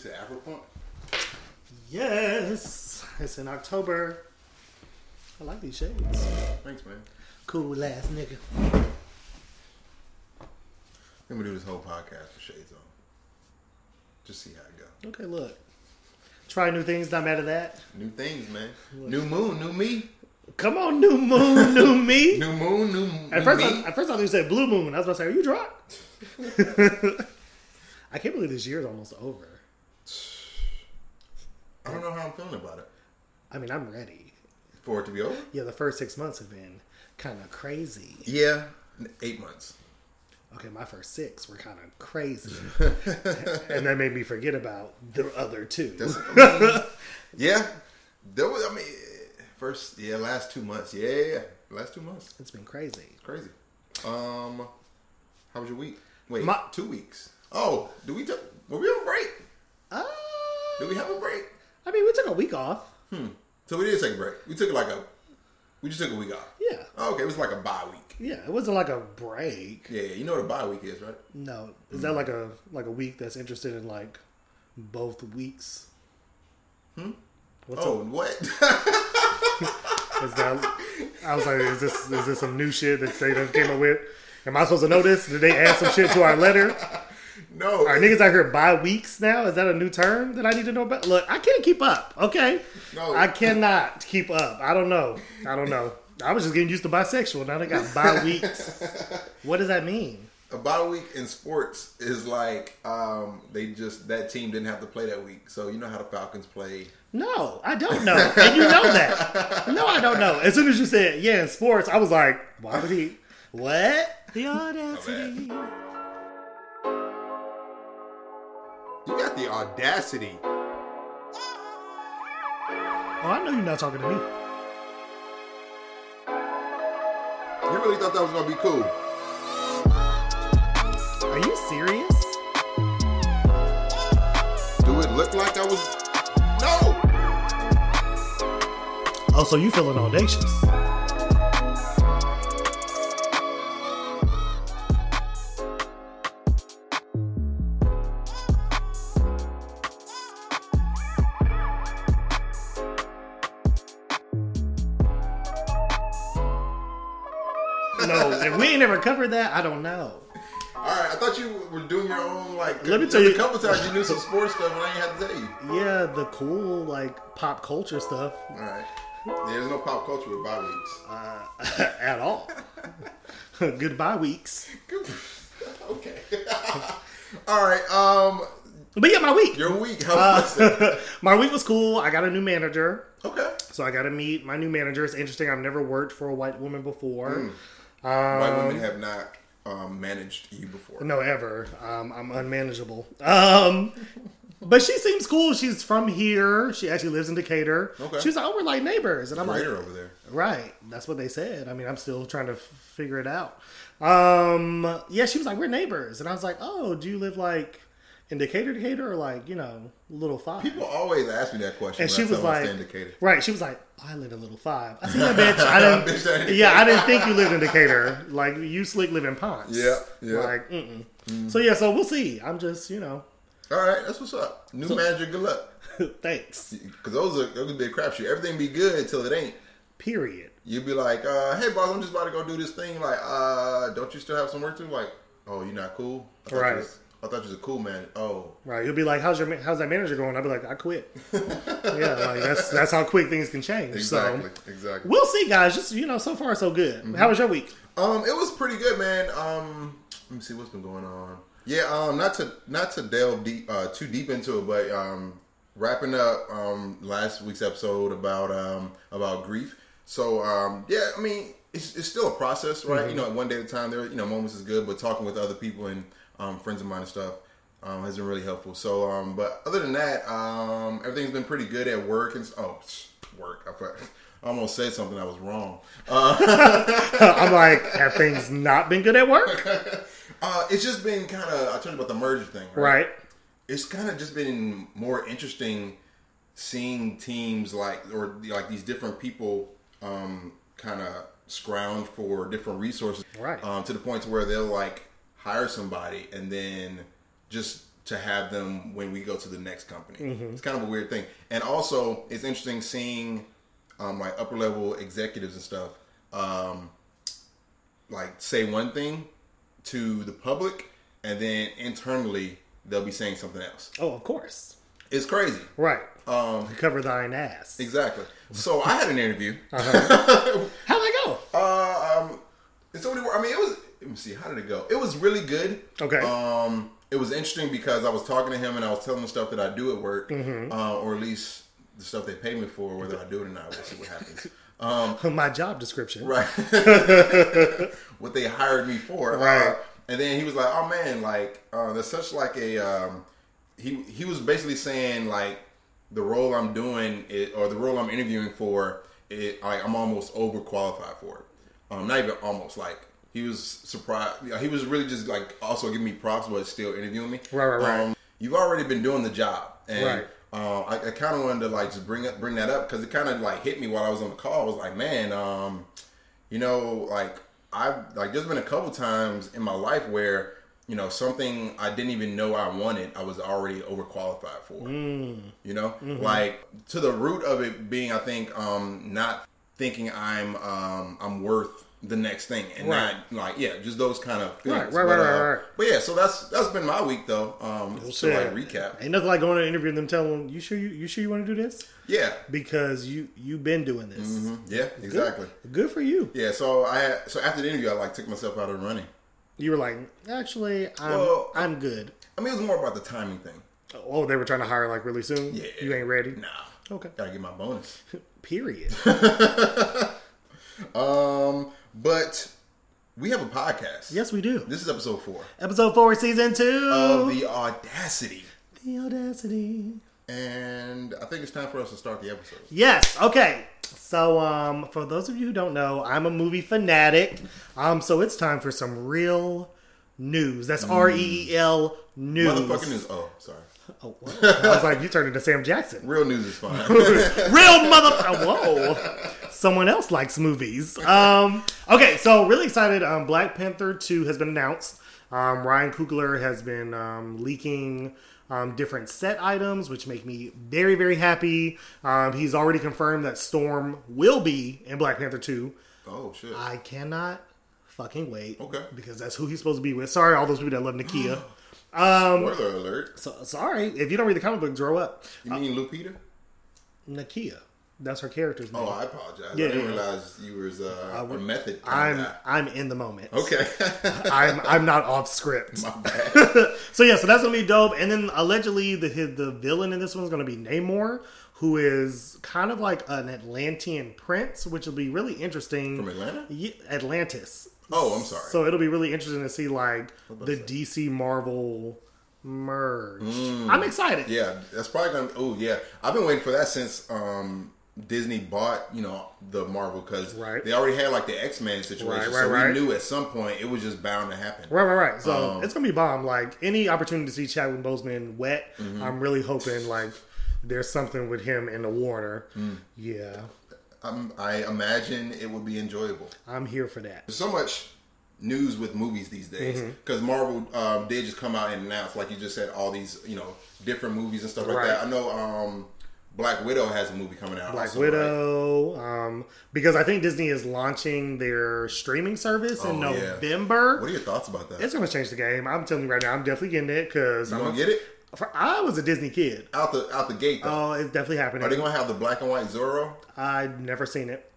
You said Afro Punk? Yes, it's in October. I like these shades. Thanks, man. Cool ass nigga. I'm gonna do this whole podcast with shades on. Just see how it go. Okay, look. Try new things. Not mad at that. New things, man. New moon, new me. Come on, new moon, new me. New moon, new, At first, me. I, at first I thought you said blue moon. I was about to say, are you drunk? I can't believe this year is almost over. I don't know how I'm feeling about it. I mean, I'm ready. For it to be over? Yeah, the first six months have been kind of crazy. Yeah, eight months. Okay, my first six were kind of crazy, and that made me forget about the other two. I mean, yeah, there was. I mean, first, yeah, last two months. Yeah, yeah, yeah. last two months. It's been crazy. Crazy. Um, how was your week? Wait, My- two weeks. Oh, do we? T- were we on break? Uh, do we have a break? I mean, we took a week off. Hmm. So we did take a break. We took like a. We just took a week off. Yeah, Oh, okay, it was like a bye week. yeah. It wasn't like a break. Yeah. You know what a bye week is, right? No, is that like a like a week that's interested in like both weeks? Hmm. What's oh, up? what? Is that? I was like, is this is this some new shit that they done came up with? Am I supposed to know this? Did they add some shit to our letter? No. Are niggas out here by weeks now? Is that a new term that I need to know about? Look, I can't keep up. Okay, No. I cannot keep up. I don't know. I don't know. I was just getting used to bisexual. Now they got bi weeks. What does that mean? a bye week in sports is like um, they just that team didn't have to play that week. So you know how the Falcons play. No, I don't know. And you know that. No, I don't know. As soon as you said, yeah, in sports, I was like, why would he? What? The audacity. The audacity. Oh, I know you're not talking to me. You really thought that was gonna be cool? Are you serious? Do it look like I was? No. Oh, so you feeling audacious? Ain't ever covered that, I don't know. All right, I thought you were doing your own like. Let me tell you- a couple times you knew some sports stuff, and I ain't had to tell you. Yeah, the cool like pop culture stuff All right. There's no pop culture with bye weeks. uh, at all. Goodbye weeks. okay. All right. Um, But yeah, my week. your week. How Uh, was it? my week was cool. I got a new manager. Okay. So I got to meet my new manager. It's interesting. I've never worked for a white woman before. White women have not um, managed you before. No, ever. Um, I'm unmanageable. Um, but she seems cool. She's from here. She actually lives in Decatur. Okay. She was like, oh, we're like neighbors. And I'm like, over there. right. That's what they said. I mean, I'm still trying to f- figure it out. Um, yeah, she was like, we're neighbors. And I was like, oh, do you live like in Decatur, Decatur, or like, you know, Little Five? People always ask me that question. And she was tell them I like, stay in Decatur. right? She was like, "I live in Little Five. I said, that bitch. I didn't. Bitch, yeah, I didn't think you lived in Decatur. Like you slick live in Ponce. Yeah, yeah. Like, mm-mm. so yeah. So we'll see. I'm just, you know, All right, that's what's up. New manager, good luck. thanks. Because those are those gonna be a crapshoot. Everything be good until it ain't. Period. You'd be like, uh, "Hey, boss, I'm just about to go do this thing." Like, uh, don't you still have some work to? do? Like, oh, you're not cool. I thought you Right. I thought you was a cool man. Oh, Right. You'll be like, "How's your how's that manager going?" I'll be like, "I quit." yeah, like that's that's how quick things can change. exactly, So exactly. we'll see, guys. Just you know, so far so good. Mm-hmm. How was your week? Um, it was pretty good, man. Um, let me see what's been going on. Yeah, um, not to not to delve deep uh, too deep into it, but um, wrapping up um last week's episode about um about grief. So um, yeah, I mean it's, it's still a process, right? You know, one day at a time. There, you know, moments is good, but talking with other people and um, friends of mine and stuff. Um, has been really helpful. So, um, but other than that, um, everything's been pretty good at work and oh, work. I, almost said something that was wrong. I'm like, have things not been good at work? Uh, it's just been kind of. I told you about the merger thing, right? Right. It's kind of just been more interesting seeing teams like or like these different people um, kind of scrounge for different resources, Right. Um, to the point to where they'll like hire somebody and then just to have them when we go to the next company. Mm-hmm. It's kind of a weird thing. And also, it's interesting seeing um, like upper level executives and stuff um, like say one thing to the public, and then internally they'll be saying something else. Oh, of course. It's crazy. Right. Um, Cover thine ass. exactly. So I had an interview. How'd that go? Uh, um, it's only. I mean, it was. Let me see. How did it go? It was really good. Okay. Um, it was interesting because I was talking to him and I was telling him stuff that I do at work, Mm-hmm. uh, or at least the stuff they pay me for. Whether I do it or not, we'll see what happens. Um, My job description. right. what they hired me for. Right. Uh, and then he was like, "Oh man, like uh, there's such like a." Um, he he was basically saying like the role I'm doing it, or the role I'm interviewing for, it like I'm almost overqualified for it. Um, not even almost like he was surprised. yeah, He was really just like also giving me props, but still interviewing me. Right, right, right. Um, you've already been doing the job, and Right. uh, I, I kind of wanted to like just bring up bring that up because it kind of like hit me while I was on the call. I was like, man, um, you know, like I've like there's been a couple times in my life where you know something I didn't even know I wanted, I was already overqualified for. You know, like to the root of it being, I think, um, not thinking I'm um, I'm worth the next thing, and Right. not like yeah, just those kind of feelings. Right, right, but, right, uh, right, right. But yeah, so that's that's been my week though. Um, to Shit. like recap. Ain't nothing like going to an interview and them telling them, "You sure you you sure you want to do this?" Yeah, Because you you've been doing this. Mhm. yeah, exactly. Good for you. Yeah, so I had, so after the interview, I like took myself out of running. You were like, actually, I'm Well, I'm good. I mean, it was more about the timing thing. Oh, they were trying to hire like really soon. Yeah, You ain't ready. Nah, Okay. gotta get my bonus. Period. Um, but we have a podcast. yes, we do. This is episode four Episode four, season two. of the Audacity, the audacity. and I think it's time for us to start the episode. Yes. Okay. So, um, for those of you who don't know, I'm a movie fanatic. Um, so it's time for some real news. That's R E E L news. Motherfucking news. Oh, sorry. Oh, what? I was like, you turned into Sam Jackson. Real news is fine. Real mother. Whoa. Someone else likes movies. Um, okay, so really excited. Um, Black Panther 2 has been announced. Um, Ryan Coogler has been um, leaking um, different set items, which make me very, very happy. Um, he's already confirmed that Storm will be in Black Panther 2. oh shit. I cannot fucking wait. Okay. Because that's who he's supposed to be with. Sorry, all those people that love Nakia. Um, Spoiler alert. so, sorry, if you don't read the comic book, grow up. You mean Lupita? Nakia. That's her character's name. Oh, I apologize. Yeah, I didn't yeah. realize you was uh, a method. I'm guy. I'm in the moment. Okay. I'm I'm not off script. My bad. So yeah, so that's gonna be dope. And then allegedly the the villain in this one's gonna be Namor, who is kind of like an Atlantean prince, which will be really interesting. From Atlanta? Ye- Atlantis. Oh, I'm sorry. So it'll be really interesting to see like the DC Marvel merge. I'm excited. Mm. Yeah, that's probably gonna. Oh yeah, I've been waiting for that since um, Disney bought you know the Marvel because Right. they already had like the X Men situation, Right, right, so right. we knew at some point it was just bound to happen. Right, right, right. So Um, it's gonna be bomb. Like any opportunity to see Chadwick Boseman wet, Mm-hmm. I'm really hoping like there's something with him in the Warner. Mm. Yeah, Um, I imagine it would be enjoyable. I'm here for that. There's so much news with movies these days Mm-hmm. because Marvel um, did just come out and announce, like you just said, all these you know different movies and stuff like Right. that. I know um, Black Widow has a movie coming out. Black also, right? Widow, um, because I think Disney is launching their streaming service in Oh, yeah. November. What are your thoughts about that? It's gonna change the game. I'm telling you right now, I'm definitely getting it because I'm gonna get it for- I was a Disney kid. out the out the gate though? Oh, it's definitely happening. Are they gonna have the black and white Zorro? I've never seen it.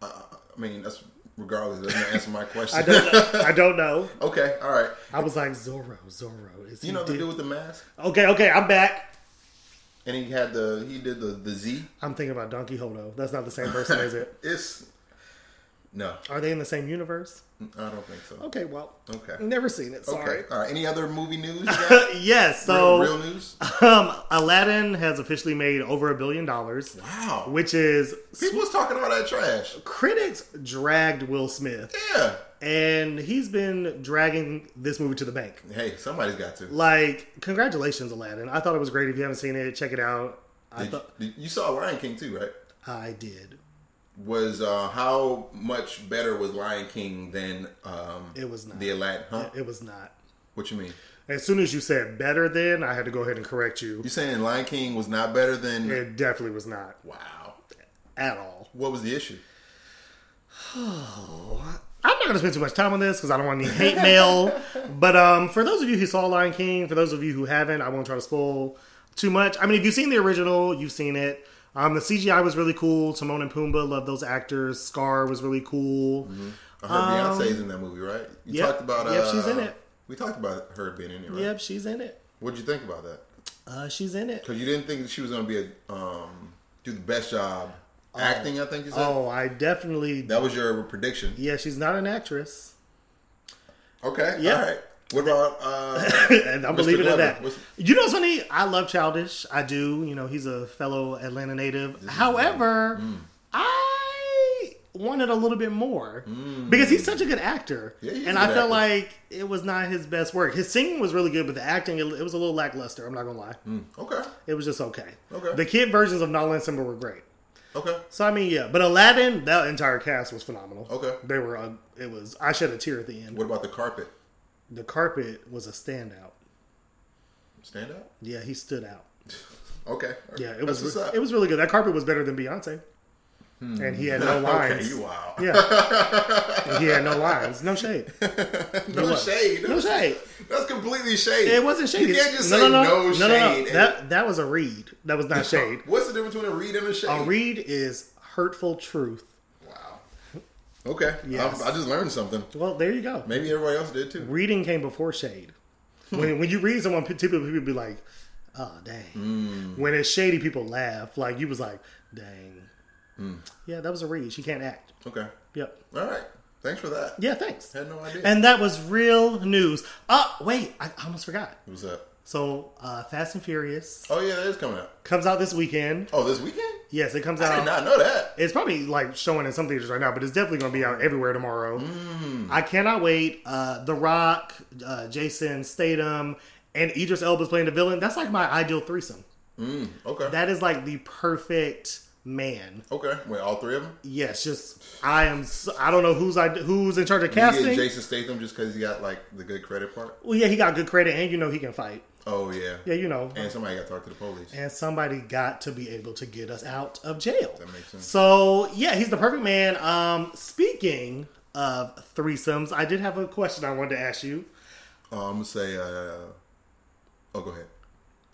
Uh, I mean, that's regardless. It doesn't answer my question. I don't. I don't know. okay, all right. I was like Zorro, Zorro. Is he You know what to Di- do with the mask? Okay, okay, I'm back. And he had the he did the the Z. I'm thinking about Donkey Hodo. That's not the same person, is it? It's no, Are they in the same universe? I don't think so. Okay, well, Okay. never seen it. Sorry. Okay. All right. Any other movie news? Yes. So, real news. um, Aladdin has officially made over a billion dollars, Wow. which is People was talking all that trash. critics dragged Will Smith, Yeah. and he's been dragging this movie to the bank. Hey, somebody's got to. Like, congratulations, Aladdin! I thought it was great. If you haven't seen it, check it out. I Did, thought you saw Lion King too, right? I did. Was uh, how much better was Lion King than um, It was not. the Aladdin? Huh? It was not. What you mean? As soon as you said better than, I had to go ahead and correct you. You saying Lion King was not better than? It definitely was not Wow. at all. What was the issue? I'm not going to spend too much time on this because I don't want any hate mail. But um, for those of you who saw Lion King, for those of you who haven't, I won't try to spoil too much. I mean, if you've seen the original, you've seen it. Um, the CGI was really cool. Timon and Pumbaa, love those actors. Scar was really cool. I heard Beyonce's in that movie, right? You Um, yep. talked about. Uh, Yep, she's in it. We talked about her being in it, right? Yep, she's in it. What'd you think about that? Uh, she's in it. Because you didn't think that she was going to be a um, do the best job acting. I think you said Oh, I definitely. that was your prediction. Yeah, she's not an actress. Okay, Yeah. all right. What about? Uh, and I'm Mr. believing in that. what's- You know funny? I love Childish. I do. You know, he's a fellow Atlanta native. However, Mm. I wanted a little bit more because he's such a good actor, Mm. Yeah, and I felt like it was not his best work. His singing was really good, but the acting it, it was a little lackluster. I'm not gonna lie. okay, It was just okay. Okay. The kid versions of Nala and Simba were great. okay, So I mean, yeah, but Aladdin, that entire cast was phenomenal. Okay. they were. Uh, it was. I shed a tear at the end. what about the carpet? The carpet was a standout. Stand up. Yeah, he stood out. Okay, Yeah, it That's was. It was really good. That carpet was better than Beyonce, hmm. and he had no okay, lines. you wow. Yeah, he had no lines. No shade. no shade. No shade. That's completely shade. It wasn't shade. You can't just no, say no, no, no, no, no, no. shade. That that was a read. That was not shade. What's the difference between a read and a shade? A read is hurtful truth. Okay. Yes. I, I just learned something. Well, there you go. Maybe everybody else did too. Reading came before shade. When when you read someone, typically people be like, "Oh, dang." Mm. When it's shady, people laugh. Like you was like, "Dang." Mm. Yeah, that was a read. She can't act. Okay. Yep. All right. Thanks for that. Yeah, thanks. Had no idea. And that was real news. Oh, wait, I almost forgot. What was up? So, uh, Fast and Furious Oh yeah, that is coming out. comes out this weekend. Oh, this weekend? Yes, it comes out. I did not know that. It's probably like showing in some theaters right now, but it's definitely going to be out everywhere tomorrow. Mm. I cannot wait. Uh, the Rock, uh, Jason Statham, and Idris Elba's playing the villain. That's like my ideal threesome. Mm, okay. That is like the perfect man. okay. Wait, all three of them? Yes, just I am. So, I don't know who's I who's in charge of casting. Jason Statham just because he got like the good credit part. Well, yeah, he got good credit, and you know he can fight. Oh yeah. Yeah, you know. And somebody got to talk to the police. and somebody got to be able to get us out of jail. That makes sense. So yeah, he's the perfect man. Um, speaking of threesomes, I did have a question I wanted to ask you. Oh, I'm gonna say. Uh, oh, go ahead.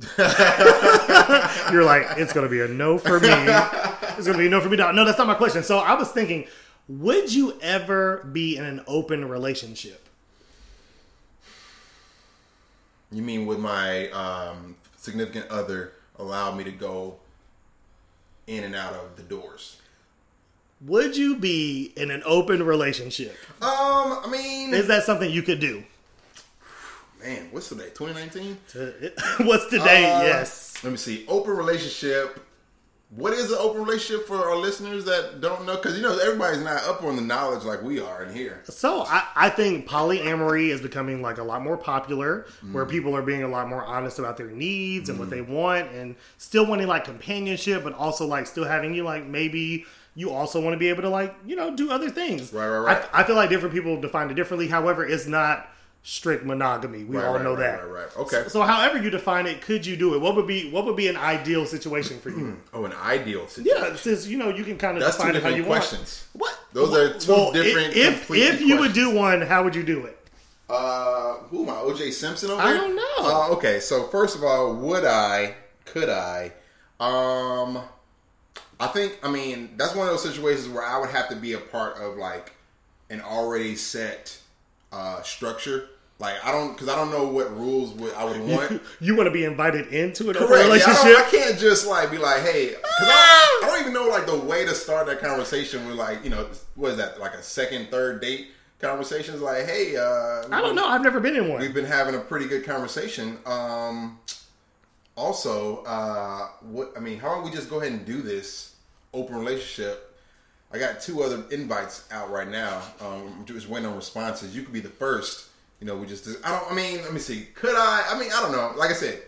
You're like, it's gonna be a no for me. It's gonna be a no for me. No, that's not my question. So I was thinking, would you ever be in an open relationship? You mean would my um, significant other allow me to go in and out of the doors? Would you be in an open relationship? Um, I mean, Is that something you could do? man, what's today? 2019. What's today? Uh, yes. Let me see. Open relationship. What is an open relationship for our listeners that don't know? Because you know everybody's not up on the knowledge like we are in here. So I, I think polyamory is becoming like a lot more popular, where mm. people are being a lot more honest about their needs and what mm. they want, and still wanting like companionship, but also like still having you like maybe you also want to be able to like you know do other things. Right, right, right. I, I feel like different people define it differently. However, it's not strict monogamy. We Right, all right, know right, that. Right, right. Okay. So, however you define it, could you do it? What would be what would be an ideal situation for you? oh, an ideal situation. yeah, since you know you can kind of That's define it how different you want. questions. What? Those Well- are two well, different, If if you would do one, how would you do it? Uh, who am I? OJ Simpson over I don't know. Uh, okay, so first of all, would I? Could I? Um, I think. I mean, that's one of those situations where I would have to be a part of like an already set uh, structure. Like I don't, because I don't know what rules would I would want. You want to be invited into an open Correct. Yeah, I, relationship? I can't just like be like, hey, 'cause I, I don't even know like the way to start that conversation with like, you know, what is that like a second, third date conversations? Like, hey, uh, I don't know. I've never been in one. we've been having a pretty good conversation. Um, also, uh, what I mean, how about we just go ahead and do this open relationship? I got two other invites out right now. Um, I'm just waiting on responses. You could be the first. You know, we just. I don't. I mean, let me see. Could I? I mean, I don't know. Like I said,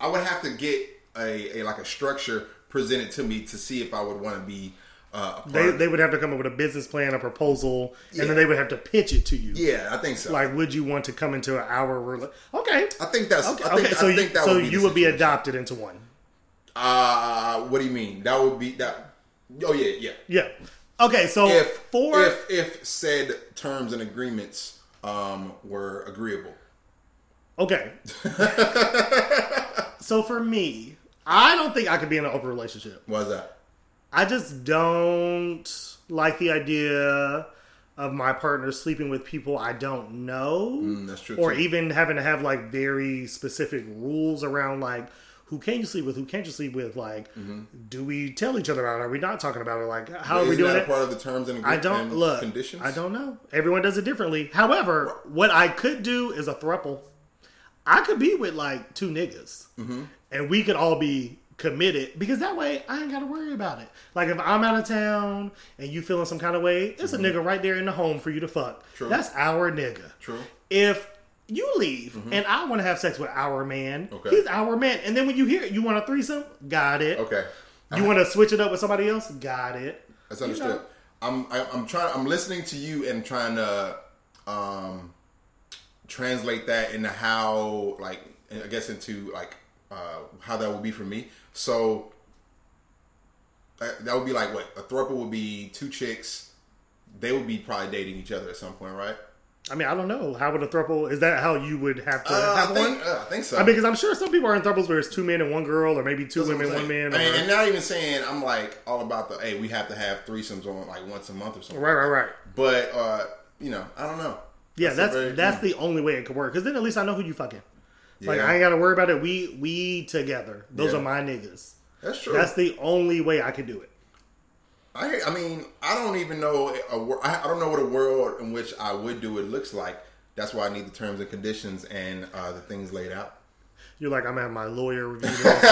I would have to get a, a like a structure presented to me to see if I would want to be uh, a They, they would have to come up with a business plan, a proposal, and then they would have to pitch it to you. yeah, I think so. Like, would you want to come into our rela- Okay. I think that's. Okay. I think, okay. So I you, that so would be you would be adopted into one. Uh, what do you mean? That would be that. Oh yeah, yeah. Yeah. Okay. So If for if if said terms and agreements um were agreeable. okay. so for me, I don't think I could be in an open relationship. Why's that? I just don't like the idea of my partner sleeping with people I don't know, Mm, that's true. or too. even having to have like very specific rules around like who can you sleep with, who can't you sleep with. Like, do we tell each other about it? Are we not talking about it? Like, how are we doing that part of the terms and, I don't and look. conditions? I don't know. Everyone does it differently. However, what I could do is a thruple. I could be with like two niggas, Mm-hmm. and we could all be committed because that way I ain't got to worry about it. Like if I'm out of town and you feeling some kind of way, it's a nigga right there in the home for you to fuck. Mm-hmm. True. That's our nigga. True. If you leave and I want to have sex with our man, Mm-hmm. Okay. he's our man. And then when you hear it, you want a threesome, got it. Okay, You want to switch it up with somebody else, got it. that's You understood. know. I'm I, I'm trying. I'm listening to you and trying to um translate that into how like I guess into like uh how that would be for me. So that would be like what a throuple would be two chicks. They would be probably dating each other at some point, right? I mean, I don't know. How would a throuple? Is that how you would have to Uh, I have think, one? uh, I think so. I mean, because I'm sure some people are in throuples where it's two men and one girl, or maybe two That's women, one man. I mean, or- and not even saying I'm like all about the hey, we have to have threesomes on like once a month or something. right, right, right. But uh, you know, I don't know. Yeah, that's that's, very- the only way it could work. Because then at least I know who you fucking. Like Yeah. I ain't got to worry about it. We we together. Those Yeah. are my niggas. That's true. That's the only way I could do it. I I mean, I don't even know a I don't know what a world in which I would do it looks like. That's why I need the terms and conditions and uh, the things laid out. You're like, I'm gonna have my lawyer review this.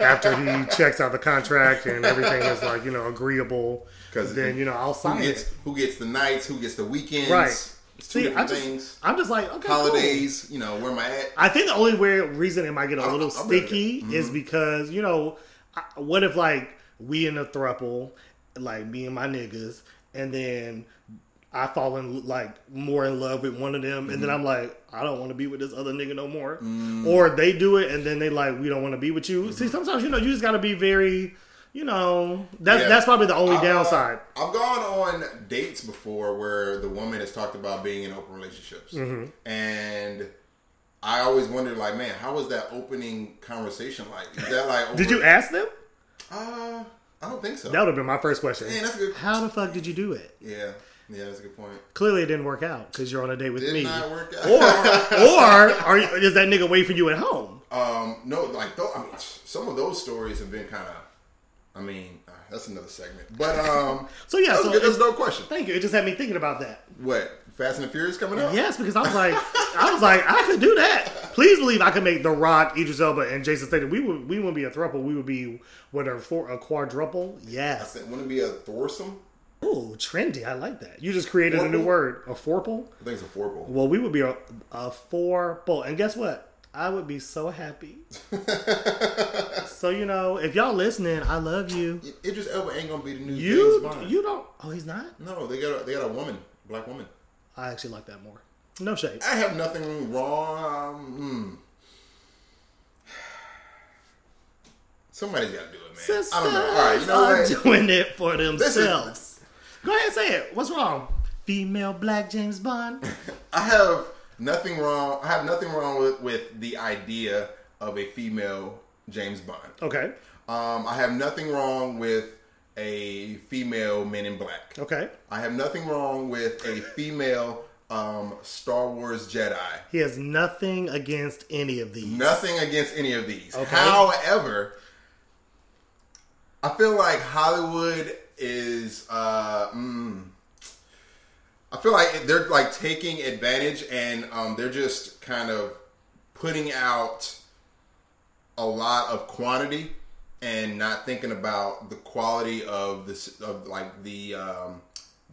after he checks out the contract and everything is like, you know, agreeable. Because then you know I'll Who sign gets it. who gets the nights? Who gets the weekends? Right. It's two See, different just, things. I'm just like, okay, cool. Holidays. You know, where am I at? I think the only way, reason it might get a I'll- little I'll sticky is because you know, what if like we in a thruple, like me and my niggas, and then I fall in like more in love with one of them, and then Mm-hmm. I'm like, I don't want to be with this other nigga no more, Mm. or they do it and then they like, we don't want to be with you. See, sometimes you know you just got to be very, you know, that's Yeah. that's probably the only Uh, downside. I've gone on dates before where the woman has talked about being in open relationships, Mm-hmm. and I always wondered, like, man, how was that opening conversation like? Is that like? Did you ask them? Uh, I don't think so. That would have been my first question. Man, that's a good. How the fuck did you do it? Yeah, yeah, that's a good point. Clearly, it didn't work out because you're on a date with Did me. not work out. or or are you, does that nigga wait for you at home? Um, no, like though, I mean, some of those stories have been kind of. I mean, uh, that's another segment, but um, So yeah, that's so good. There's no question. thank you. It just had me thinking about that. What Fast and the Furious coming up? Yes, because I was like, I was like, I could do that. Please believe I could make The Rock, Idris Elba, and Jason Statham. We would we wouldn't be a throuple. We would be what a four a quadruple. Yes. Wouldn't it be a thoursome? Ooh, trendy. I like that. You just created a new word, a fourple. I think it's a fourple. Well, we would be a, a fourple, and guess what? I would be so happy. so you know, if y'all listening, I love you. Idris Elba ain't gonna be the new You James Bond. you don't. Oh, he's not. no, they got a, they got a woman, black woman. I actually like that more. No shade. I have nothing wrong. Um, hmm. Somebody's got to do it, man. Sisters I don't know. All right, you know what? doing it for is- themselves. Go ahead, and say it. What's wrong? Female black James Bond. I have nothing wrong. I have nothing wrong with, with the idea of a female James Bond. Okay. Um, I have nothing wrong with a female Men in Black. Okay. I have nothing wrong with a female um, Star Wars Jedi. He has nothing against any of these. Nothing against any of these. Okay. However, I feel like Hollywood is. Uh, mm, I feel like they're like taking advantage, and um, they're just kind of putting out a lot of quantity and not thinking about the quality of this of like the um,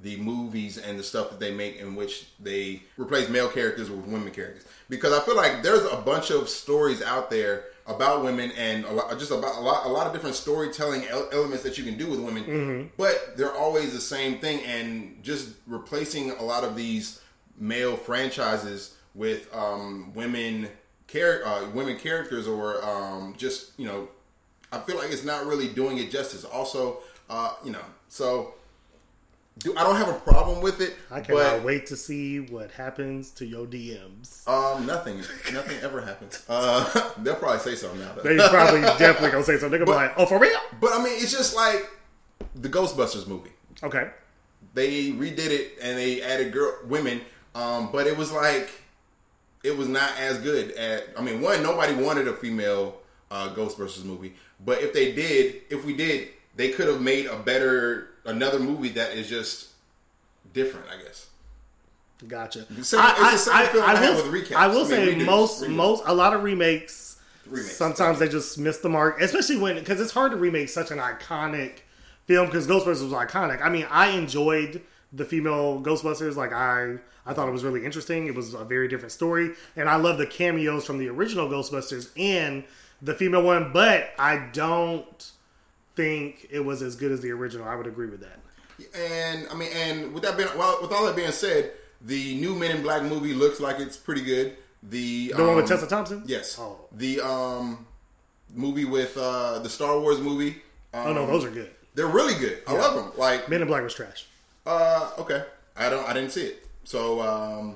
the movies and the stuff that they make in which they replace male characters with women characters because I feel like there's a bunch of stories out there about women and a lot, just about a lot, a lot of different storytelling elements that you can do with women. Mm-hmm. But they're always the same thing, and just replacing a lot of these male franchises with um, women char- uh, women characters, or um, just you know, I feel like it's not really doing it justice. Also, uh, you know, so. Do, I don't have a problem with it. I cannot but, wait to see what happens to your DMs. Um, nothing, nothing ever happens. Uh, they'll probably say something now. Though. They probably definitely gonna say something. They're gonna be like, "Oh, for real?" But I mean, it's just like the Ghostbusters movie. Okay. They redid it and they added girl women, um, but it was like it was not as good. At I mean, one nobody wanted a female uh, Ghostbusters movie, but if they did, if we did, they could have made a better another movie that is just different. I guess. Gotcha. It's the same feeling I will, with recaps. I will I mean, say redos, most redos. most a lot of remakes. Remakes. Sometimes they just miss the mark, especially when because it's hard to remake such an iconic film because Ghostbusters was iconic. I mean, I enjoyed the female Ghostbusters. Like I, I thought it was really interesting. It was a very different story, and I love the cameos from the original Ghostbusters and the female one. But I don't think it was as good as the original. I would agree with that. And I mean, and with that being, well, with all that being said, the new Men in Black movie looks like it's pretty good. The The one with um, Tessa Thompson. Yes. Oh. The um movie with uh the Star Wars movie. Um, Oh no, those are good. they're really good. I love them. Like, Men in Black was trash. uh, okay, I don't, I didn't see it. So, um,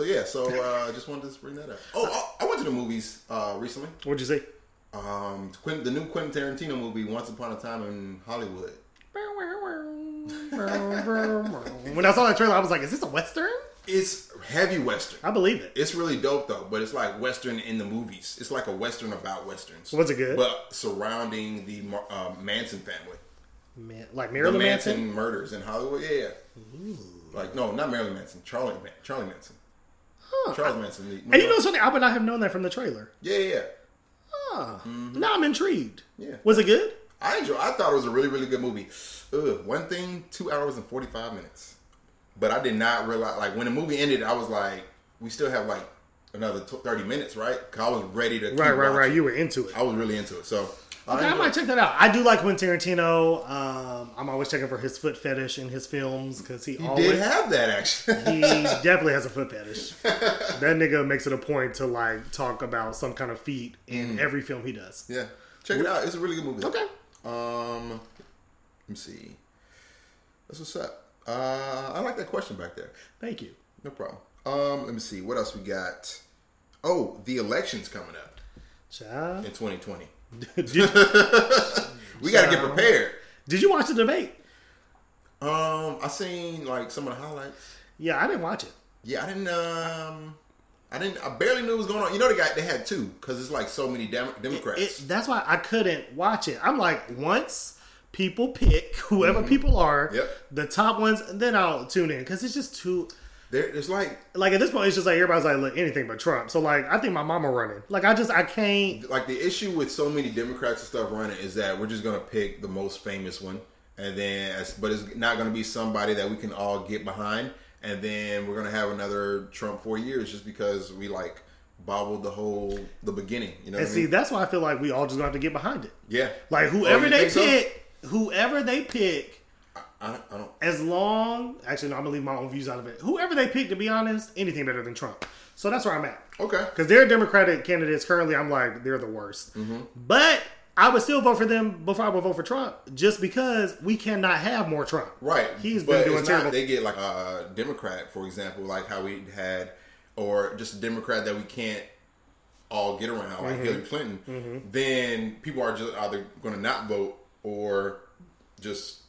so yeah, so uh, I just wanted to bring that up. Oh, I, I went to the movies uh recently. What'd you say? Um, the new Quentin Tarantino movie, Once Upon a Time in Hollywood. when I saw that trailer, I was like, "Is this a western?" It's heavy western. I believe it. It's really dope though, but it's like Western in the movies. It's like a Western about Westerns. Was it good? But surrounding the uh, Manson family. Man, like The Marilyn Manson, Manson. murders in Hollywood. Yeah, yeah. Like, no, not Marilyn Manson. Charlie, Man- Charlie Manson. Charles Manson. the- And you know something? I would not have known that from the trailer. Yeah, yeah, yeah. Huh. Mm-hmm. Now I'm intrigued. Yeah. Was it good? I enjoy. I thought it was a really, really good movie. Ugh, one thing, two hours and forty five minutes. But I did not realize. Like when the movie ended, I was like, we still have like another t- thirty minutes, right? Cause I was ready to. Right, right, right. You were into it. I was really into it. So Okay, I enjoyed might check that out. I do like Quentin Tarantino. Um, I'm always checking for his foot fetish in his films because he, He always did have that actually. he definitely has a foot fetish. that nigga makes it a point to like talk about some kind of feet in every film he does. yeah, check it out. It's a really good movie. Okay. Um, let me see. That's what's up. Uh, I like that question back there. Thank you. No problem. Um, let me see. What else we got? Oh, the election's coming up Child. in 2020. Did, We got to get prepared. did you watch the debate? Um, I seen like some of the highlights. Yeah, I didn't watch it. Yeah, I didn't. Um, I didn't. I barely knew what was going on. You know, the guy they had two because it's like so many Dem- Democrats. It, that's why I couldn't watch it. I'm like, once people pick whoever Mm-hmm. people are, Yep. the top ones, then I'll tune in because it's just too. There, it's like Like at this point, it's just like everybody's like, look, anything but Trump. So like, I think my mama running. Like I just I can't. like the issue with so many Democrats and stuff running is that we're just gonna pick the most famous one, and then but it's not gonna be somebody that we can all get behind, and then we're gonna have another Trump four years just because we like bobbled the whole the beginning. You know, And what I see, mean? that's why I feel like we all just gonna have to get behind it. yeah, Like Oh, whoever they think so? pick, whoever they pick, I, I don't. as long actually no, I'm gonna leave my own views out of it. Whoever they pick, to be honest, anything better than Trump. So that's where I'm at. Okay, Because they're Democratic candidates currently. I'm like they're the worst. Mm-hmm. But I would still vote for them before I would vote for Trump, just because we cannot have more Trump. right. He's but been doing terrible. Not, they get like a Democrat, for example, like how we had, or just a Democrat that we can't all get around, Mm-hmm. like Hillary Clinton. Then people are just either going to not vote or just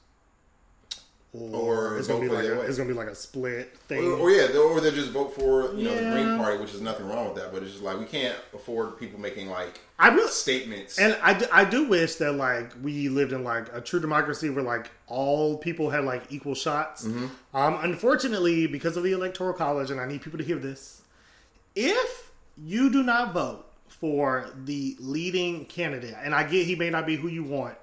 Or it's gonna be like a, way. it's gonna be like a split thing. Or, or yeah, they- or they just vote for you know the Green Party, which is nothing wrong with that. But it's just like we can't afford people making like I really statements. and I do, I do wish that like we lived in like a true democracy where like all people had like equal shots. Mm-hmm. Um, unfortunately, because of the electoral college, and I need people to hear this, if you do not vote for the leading candidate, and I get he may not be who you want,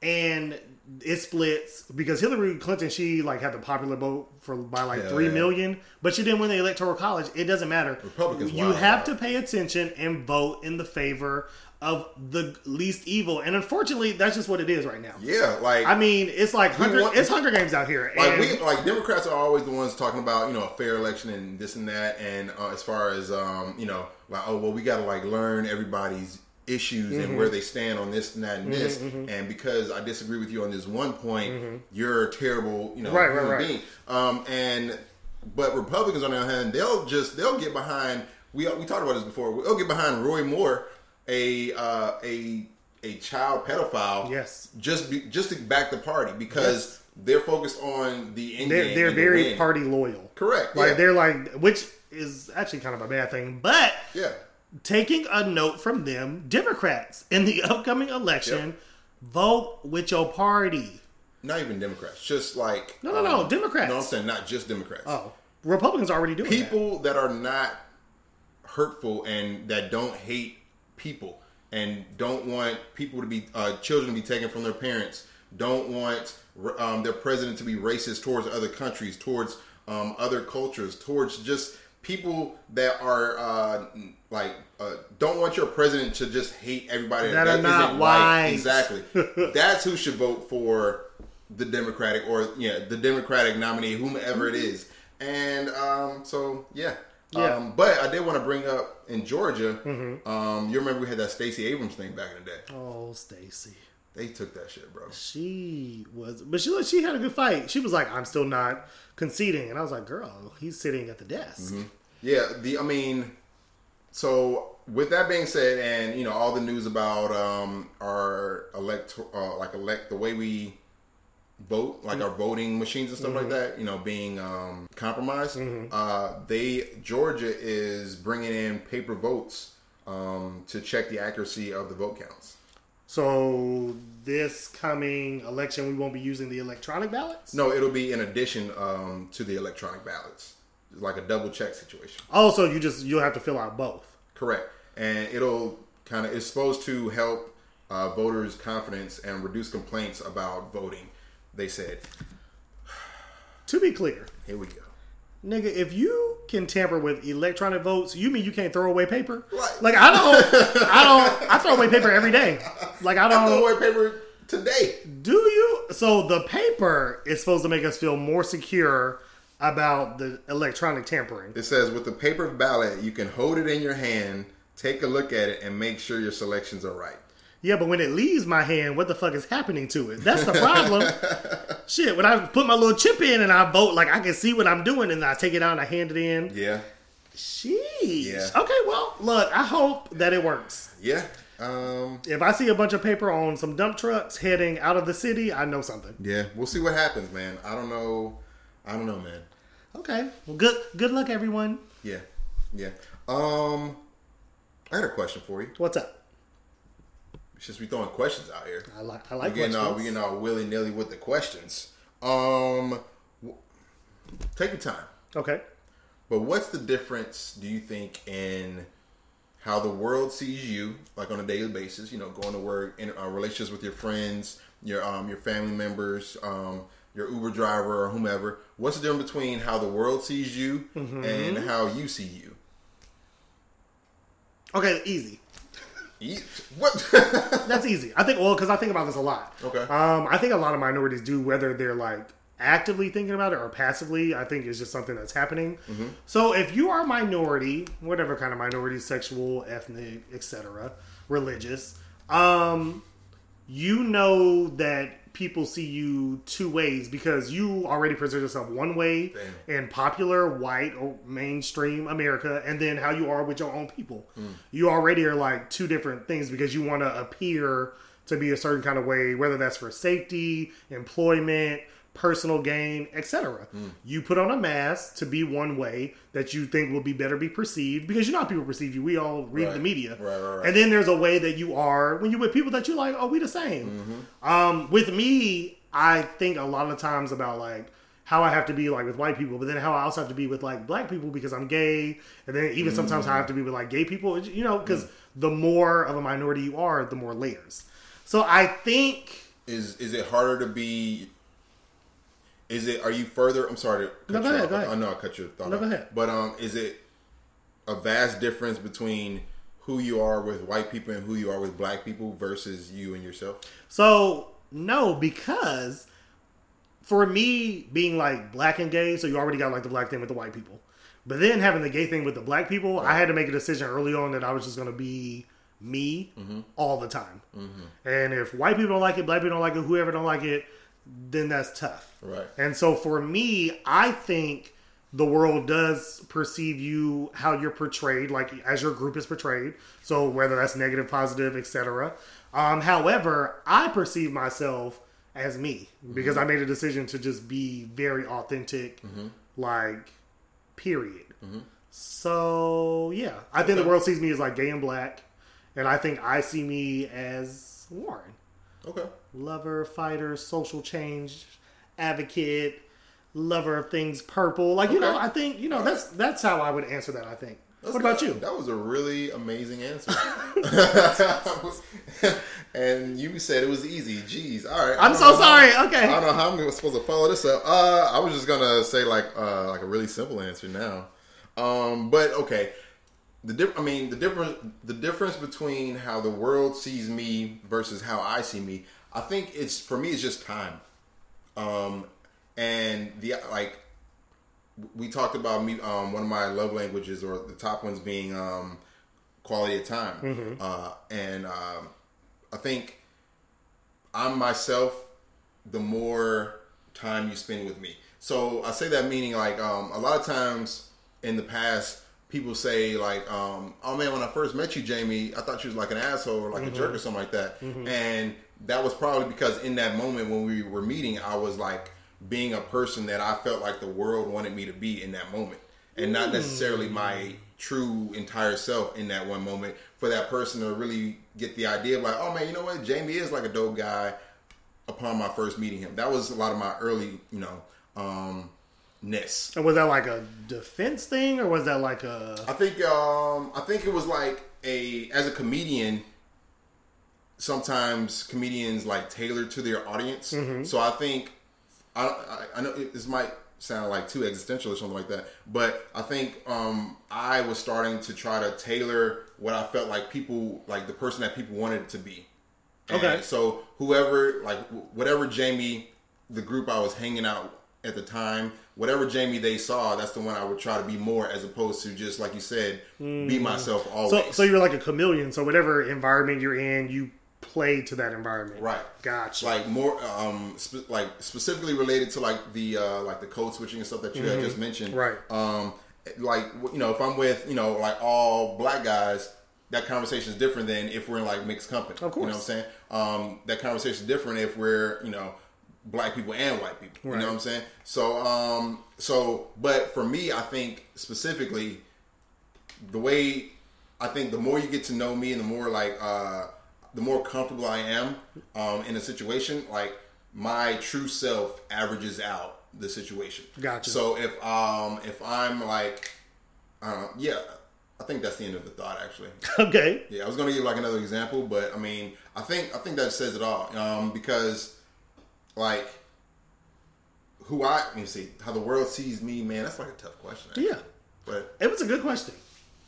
and it splits because Hillary Clinton she like had the popular vote for by like Hell three yeah. million, but she didn't win the electoral college. It doesn't matter. Republicans you wild have out. to pay attention and vote in the favor of the least evil, and unfortunately, that's just what it is right now. Yeah, like I mean, it's like Hunger, want- it's Hunger Games out here. like we like Democrats are always the ones talking about you know a fair election and this and that, and uh, as far as um, you know, like oh well, we got to like learn everybody's issues Mm-hmm. and where they stand on this and that and this, and because I disagree with you on this one point, you're a terrible you know Mm-hmm. Right, right, human being. Um, and but Republicans on the other hand, they'll just they'll get behind. We we talked about this before. They'll get behind Roy Moore, a uh, a a child pedophile. Yes. just be, just to back the party because they're focused on the end they're they're the very win. party loyal. Correct. Like yeah. they're like, which is actually kind of a bad thing, but yeah. Taking a note from them, Democrats in the upcoming election, vote with your party. Not even Democrats. Just like um, No, no, no, Democrats. No, I'm saying not just Democrats. Oh, Republicans already doing that. people that are not hurtful and that don't hate people and don't want people to be uh, children to be taken from their parents don't want um, their president to be racist towards other countries towards um, other cultures towards just people that are uh, like uh, don't want your president to just hate everybody That are isn't white. exactly that's who should vote for the democratic or yeah the democratic nominee whomever it is and um, so yeah Yeah. um, but I did want to bring up in Georgia. Um, you remember we had that Stacey Abrams thing back in the day. Oh, Stacey. They took that shit, bro. She was, but she she had a good fight. She was like, "I'm still not conceding," and I was like, "Girl, he's sitting at the desk." Yeah, the I mean, so with that being said, and you know all the news about um, our elect uh, like elect the way we vote, like our voting machines and stuff like that, you know, being um, compromised. Uh, they Georgia is bringing in paper votes um, to check the accuracy of the vote counts. So this coming election, we won't be using the electronic ballots. No, it'll be in addition um, to the electronic ballots, It's like a double check situation. Also, you just you'll have to fill out both. Correct, and it'll kind of it's supposed to help uh, voters' confidence and reduce complaints about voting. They said, To be clear, "Here we go." nigga, if you can tamper with electronic votes, you mean you can't throw away paper? Right. Like I don't, I don't, I throw away paper every day. Like I I don't. Throw away paper today. Do you? So the paper is supposed to make us feel more secure about the electronic tampering. It says with the paper ballot, you can hold it in your hand, take a look at it, and make sure your selections are right. Yeah, but when it leaves my hand, what the fuck is happening to it? That's the problem. Shit, when I put my little chip in and I vote, like I can see what I'm doing, and I take it out and I hand it in. Yeah, Sheesh. Yeah. Okay, well, look, I hope that it works. yeah. Um, If I see a bunch of paper on some dump trucks heading out of the city, I know something. yeah. We'll see what happens, man. I don't know. I don't know, man. Okay. Well, good good luck, everyone. Yeah, yeah. Um, I had a question for you. What's up? Since we throwing questions out here, I like I like getting all we getting all willy nilly with the questions. Um, w- take your time. Okay. But what's the difference, do you think, in how the world sees you, like on a daily basis? You know, going to work, in uh, relationships with your friends, your um, your family members, um, your Uber driver or whomever. What's the difference between how the world sees you Mm-hmm. and how you see you? Okay, easy. What? That's easy. I think well because I think about this a lot. Okay. Um, I think a lot of minorities do whether they're like actively thinking about it or passively. I think it's just something that's happening. Mm-hmm. So if you are a minority, whatever kind of minority, sexual, ethnic, etc., religious, um, you know that people see you two ways because you already present yourself one way Damn. in popular white or mainstream America, and then how you are with your own people. Mm. You already are like two different things because you want to appear to be a certain kind of way, whether that's for safety, employment, personal gain, etc. Mm. You put on a mask to be one way that you think will be better be perceived because you know how people perceive you. We all read Right. the media, Right, right, right. and then there's a way that you are when you with people that you like. Oh, we the same. Mm-hmm. Um, with me, I think a lot of times about like how I have to be like with white people, but then how I also have to be with like black people because I'm gay, and then even sometimes how I have to be with like gay people. You know, because the more of a minority you are, the more layers. So I think is is it harder to be? Is it? Are you further? I'm sorry to cut No, go ahead, off. go ahead. I know I cut your thought. No, off. go ahead. But um, is it a vast difference between who you are with white people and who you are with black people versus you and yourself? So no, because for me being like black and gay, so you already got like the black thing with the white people, but then having the gay thing with the black people, I had to make a decision early on that I was just going to be me Mm-hmm. all the time. And if white people don't like it, black people don't like it, whoever don't like it, then that's tough. Right. And so for me, I think the world does perceive you how you're portrayed, like as your group is portrayed. So whether that's negative, positive, etc. Um, however, I perceive myself as me because mm-hmm. I made a decision to just be very authentic, mm-hmm. like period. Mm-hmm. So yeah, I think the world sees me as like gay and black, and I think I see me as Warren Okay. lover, fighter, social change advocate, lover of things purple. Like you know, I think you know that's that's how I would answer that. I think. That's what about good. you? That was a really amazing answer. and you said it was easy. Jeez. All right. I'm so sorry. how- Okay. I don't know how I'm supposed to follow this up. Uh, I was just gonna say like uh, like a really simple answer now. Um, but okay. The diff- I mean the difference the difference between how the world sees me versus how I see me. I think it's for me it's just time. Um, and the like we talked about me um, one of my love languages or the top ones being um, quality of time uh, and um, i think i'm myself the more time you spend with me so i say that meaning like um, a lot of times in the past people say like um, oh man when i first met you jamie i thought you was like an asshole or like a jerk or something like that. And that was probably because in that moment when we were meeting i was like being a person that i felt like the world wanted me to be in that moment and not necessarily my true entire self in that one moment for that person to really get the idea of like oh man you know what? Jamie is like a dope guy. Upon my first meeting him that was a lot of my early you know um ness And was that like a defense thing, or was that like a? I think um I think it was like a as a comedian sometimes comedians like tailor to their audience. So I think I, I I know it, this might sound like too existential or something like that, but I think um I was starting to try to tailor what I felt like people like the person that people wanted it to be. And Okay. So whoever like whatever Jamie the group I was hanging out at the time, whatever Jamie they saw, that's the one I would try to be more as opposed to just like you said, be myself always. So so you're like a chameleon. So whatever environment you're in, you play to that environment. Right. Gotcha. like more um spe- like specifically related to like the uh like the code switching and stuff that you had just mentioned Right. um like you know if i'm with you know like all black guys that conversation is different than if we're in like mixed company Of course. you know what i'm saying um that conversation is different if we're you know black people and white people you know what i'm saying so um so but for me i think specifically the way I think the more you get to know me and the more like uh the more comfortable I am um in a situation, like my true self averages out the situation. Gotcha. So if um if I'm like uh yeah, I think that's the end of the thought actually. okay. Yeah, I was gonna give like another example, but I mean, I think I think that says it all. Um, because like who I let me see how the world sees me, man. That's like a tough question. actually. Yeah. but It was a good question.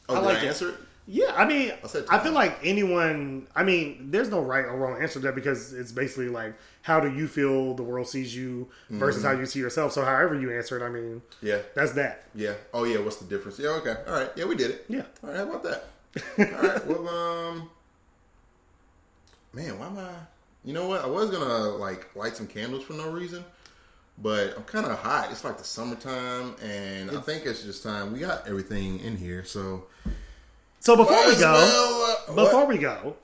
oh, I like answer it? Yeah, I mean, I feel like anyone. I mean, there's no right or wrong answer to that because it's basically like, how do you feel the world sees you versus Mm-hmm. how you see yourself. So, however you answer it, I mean, Yeah, that's that. yeah. Oh yeah, what's the difference? Yeah, okay, all right. Yeah, we did it. Yeah. All right, how about that? all right. Well, um, man, why am I? You know what? I was gonna like light some candles for no reason, but I'm kind of hot. It's like the summertime, and I think it's just time. We got everything in here, so So before we go, well, uh, before we go,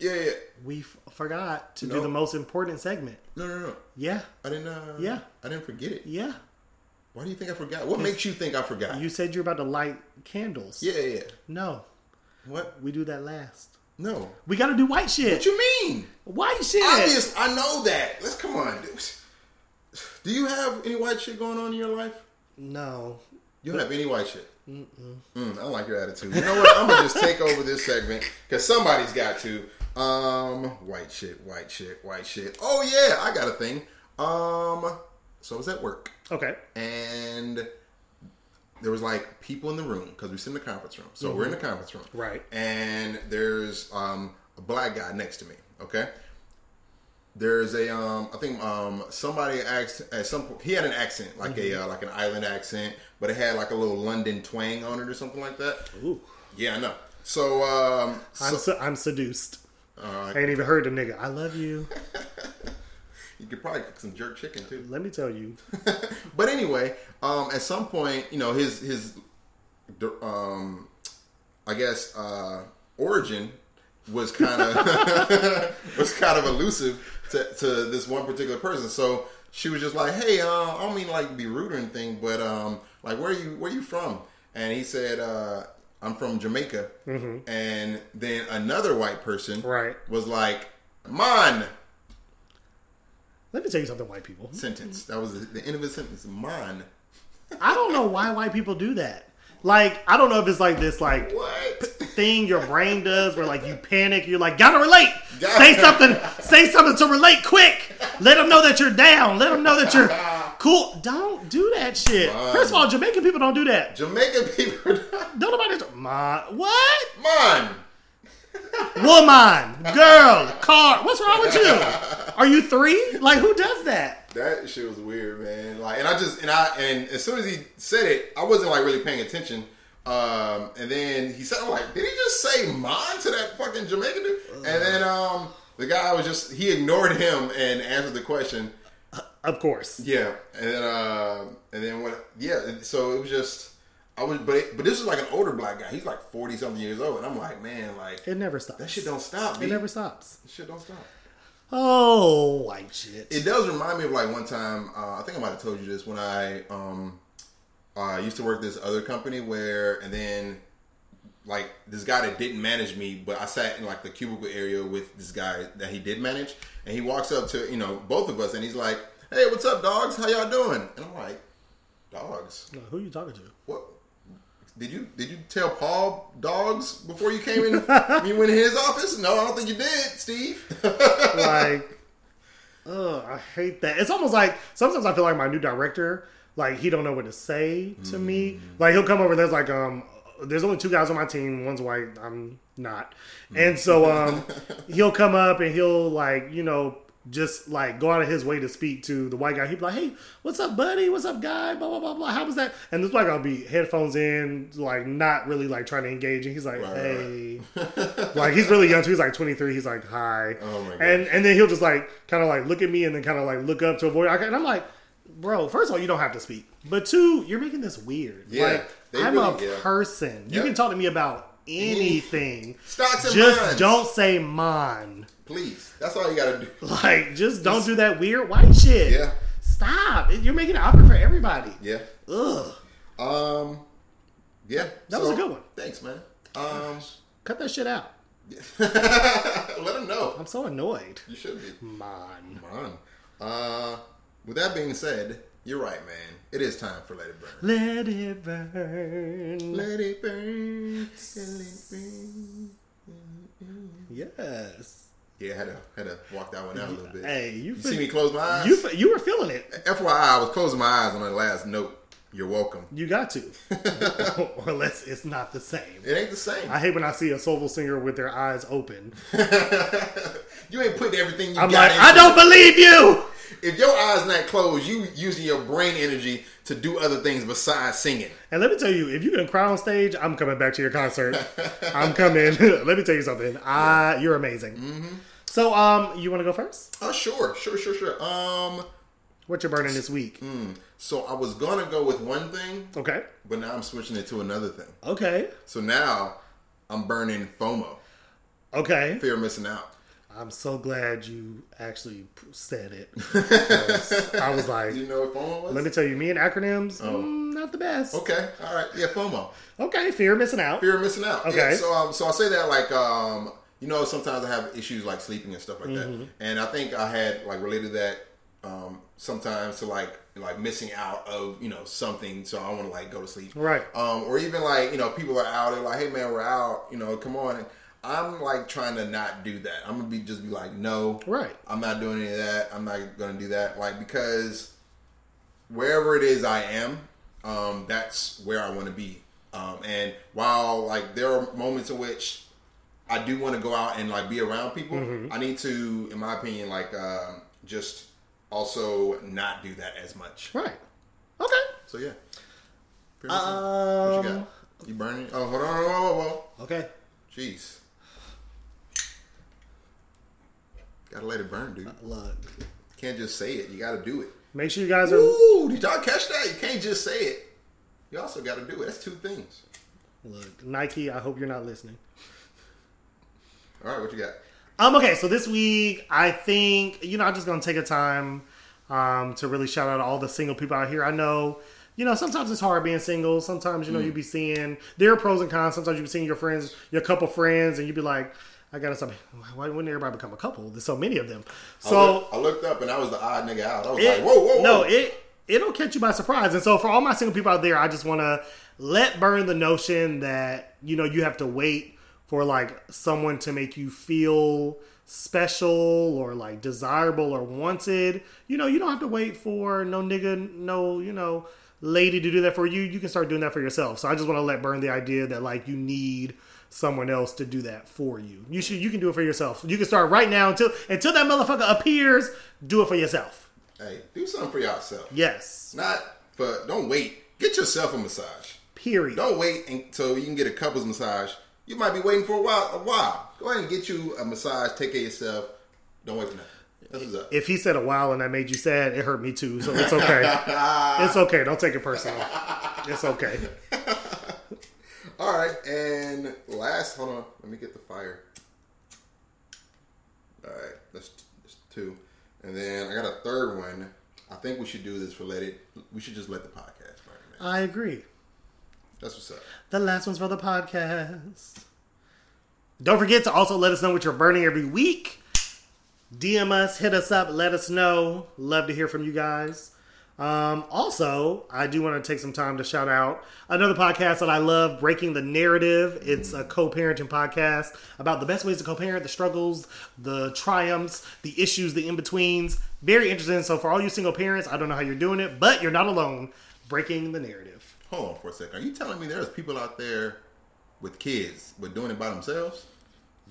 yeah, yeah. we f- forgot to do the most important segment. No, no, no. Yeah, I didn't. Uh, Yeah. I didn't forget it. yeah. Why do you think I forgot? What makes you think I forgot? You said you're about to light candles. yeah. yeah. No, What? we do that last. No. We got to do white shit. What you mean? white shit. Obvious. I know that. Let's come on. Dude. Do you have any white shit going on in your life? No. You don't have any white shit. Mm, I don't like your attitude. You know what? I'm gonna just take over this segment because somebody's got to. Um, white shit, white shit, white shit. Oh yeah, I got a thing. Um, so I was at work Okay. and there was like people in the room because we sit in the conference room. So we're in the conference room, Right. And there's um a black guy next to me. Okay. There's a um I think um somebody asked at some point he had an accent like a uh, like an island accent, but it had like a little London twang on it or something like that. Ooh. Yeah, I know. So um I'm so, I'm seduced. uh, I ain't even heard the nigga. I love you. you could probably cook some jerk chicken too. Let me tell you. but anyway, um, at some point, you know, his his, um, I guess, uh, origin was kind of was kind of elusive to, to this one particular person. So she was just like, "Hey, uh, I don't mean like be rude or anything, but um, like, where are you where you from?" And he said, uh, "I'm from Jamaica." And then another white person, Right. was like, "Man." Let me tell you something, white people. Sentence. That was the, end of his sentence. Man. I don't know why white people do that. Like, I don't know if it's like this, like What? thing your brain does where like you panic, you're like, gotta relate. Gotta- Say something, say something to relate quick. Let them know that you're down. Let them know that you're cool. Don't do that shit. First of all, Jamaican people don't do that. Jamaican people. Don't nobody. Ma, what? Man. Woman, girl, car. What's wrong with you? Are you three? Like, who does that? That shit was weird, man. Like, and I just and I and as soon as he said it, I wasn't like really paying attention. Um, and then he said, I'm like, did he just say "mine" to that fucking Jamaican dude? And then um, the guy was just he ignored him and answered the question. Of course. Yeah, and then uh, and then what? Yeah, so it was just I was, but it, but this is like an older black guy. He's like forty something years old, and I'm like, man, like It never stops. that shit don't stop. It B. never stops. That shit don't stop. Oh, white shit. It does remind me of like one time. Uh, I think I might have told you this when I um, uh, used to work this other company where, and then like this guy that didn't manage me, but I sat in like the cubicle area with this guy that he did manage, and he walks up to you know both of us, and he's like, "Hey, what's up, dogs? How y'all doing?" And I'm like, "Dogs? Who are you talking to? What?" Did you did you tell Paul dogs before you came in? you went in his office? No, I don't think you did, Steve. like, ugh, I hate that. It's almost like sometimes I feel like my new director, like he don't know what to say to me. Like he'll come over. And there's like um, there's only two guys on my team. One's white. I'm not. And so um, he'll come up and he'll like you know just like go out of his way to speak to the white guy. He'd be like, "Hey, what's up, buddy? What's up, guy? Blah blah blah blah. How was that?" And this black guy will be headphones in, like not really like trying to engage. And he's like, Right, "Hey." like he's really young too. He's like 23. He's like, "Hi." Oh my And and then he'll just like kind of like look at me and then kind of like look up to avoid. And I'm like, bro, first of all, you don't have to speak, but two, you're making this weird. Yeah, like I'm really- a yeah. person. You can talk to me about anything. Stocks and Just bonds. don't say mine. Please. That's all you gotta do. Like, just don't do that weird white shit. Yeah. Stop. You're making it awkward for everybody. Yeah. Ugh. Um. Yeah. That was a good one. Thanks, man. Um. Cut that shit out. let him know. I'm so annoyed. You should be. Man. Come on. Uh. With that being said, you're right, man. It is time for Let It Burn. Let it burn. Let it burn. Let it burn. Yes. Yeah, I had to had to walk that one out a little bit. Hey, you, You see me close my eyes? You you were feeling it. FYI, I was closing my eyes on the last note. You're welcome. You got to, or unless it's not the same. It ain't the same. I hate when I see a soulful singer with their eyes open. you ain't putting everything you I'm got like, I don't believe you. If your eyes not closed, you using your brain energy to do other things besides singing. And let me tell you, if you can cry on stage, I'm coming back to your concert. I'm coming. let me tell you something. I, you're amazing. Mm-hmm. So, um, you want to go first? Oh, sure, sure, sure, sure. Um, What you're burning this week? so I was gonna go with one thing, Okay. but now I'm switching it to another thing. Okay. So now I'm burning FOMO, Okay. fear of missing out. I'm so glad you actually said it. I was like, You know what FOMO was? let me tell you, me and acronyms, Oh. mm, not the best. okay, all right, yeah, FOMO, Okay, fear of missing out. fear of missing out. Okay. Yeah, so um, so I say that like um, you know, sometimes I have issues like sleeping and stuff like Mm-hmm. that, and I think I had like related that um sometimes to like like missing out of you know something, so I want to like go to sleep. Right. um, or even like you know people are out they're like hey man we're out you know come on and I'm like trying to not do that. I'm gonna be just be like, no, Right. I'm not doing any of that. I'm not gonna do that. Like because wherever it is I am, um, that's where I want to be. Um, and while like there are moments in which I do want to go out and like be around people, Mm-hmm. I need to, in my opinion, like um, just also not do that as much. Right. Okay. So yeah. It. what you Um. got? You burning? Oh, hold on, whoa, whoa, whoa. Okay. Jeez. Gotta let it burn, dude. Look. Can't just say it. You gotta do it. Make sure you guys are. Ooh, did y'all catch that? You can't just say it. You also gotta do it. That's two things. Look, Nike. I hope you're not listening. All right, what you got? Um. Okay. So this week, I think you know I'm just gonna take a time um to really shout out all the single people out here. I know. You know, sometimes it's hard being single. Sometimes, you know, you'd be seeing there are pros and cons. Sometimes you'd be seeing your friends, your couple friends, and you'd be like, I gotta stop. Why wouldn't everybody become a couple? There's so many of them. I, So look- I looked up and I was the odd nigga out. I was it- like, whoa, whoa, whoa. No, it it'll catch you by surprise. And so for all my single people out there, I just want to let burn the notion that you know you have to wait for like someone to make you feel special or like desirable or wanted. You know, you don't have to wait for no nigga, no you know lady to do that for you. You can start doing that for yourself. So I just want to let burn the idea that like you need someone else to do that for you. You should you can do it for yourself. You can start right now until until that motherfucker appears, do it for yourself. Hey, do something for yourself. Yes. Not for, don't wait. Get yourself a massage. Period. Don't wait until you can get a couple's massage. You might be waiting for a while. A while. Go ahead and get you a massage. Take care of yourself. Don't wait for nothing. That's what's up. If he said a while and that made you sad, it hurt me too. So it's okay. it's okay. Don't take it personal. It's okay. All right, and last, hold on, let me get the fire. All right, that's, that's two, and then I got a third one. I think we should do this for let it. We should just let the podcast burn, man. I agree. That's what's up. The last one's for the podcast. Don't forget to also let us know what you're burning every week. DM us, hit us up, let us know. Love to hear from you guys. Um, also, I do want to take some time to shout out another podcast that I love, Breaking the Narrative. It's a co parenting podcast about the best ways to co parent, the struggles, the triumphs, the issues, the in betweens. Very interesting. So, for all you single parents, I don't know how you're doing it, but you're not alone. Breaking the Narrative. Hold on for a second. Are you telling me there's people out there with kids but doing it by themselves?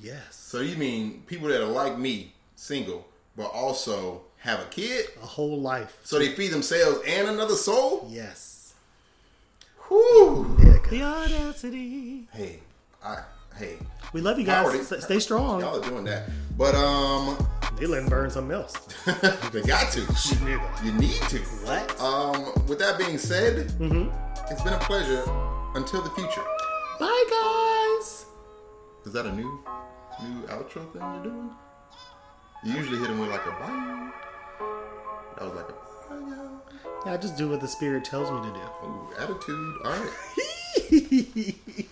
Yes. So you mean people that are like me, single, but also have a kid? A whole life. So they feed themselves and another soul? Yes. Whew. The audacity. Hey, I hey. We love you guys. already- S- Stay strong. Y'all are doing that. But um They letting burn something else. they got to. Nigga. You need to. What? Um with that being said, Mm-hmm. it's been a pleasure until the future. Bye, guys. Is that a new new outro thing you're doing? You usually hit them with like a bye. That was like oh, a bye. Yeah, I just do what the spirit tells me to do. Ooh, attitude. All right.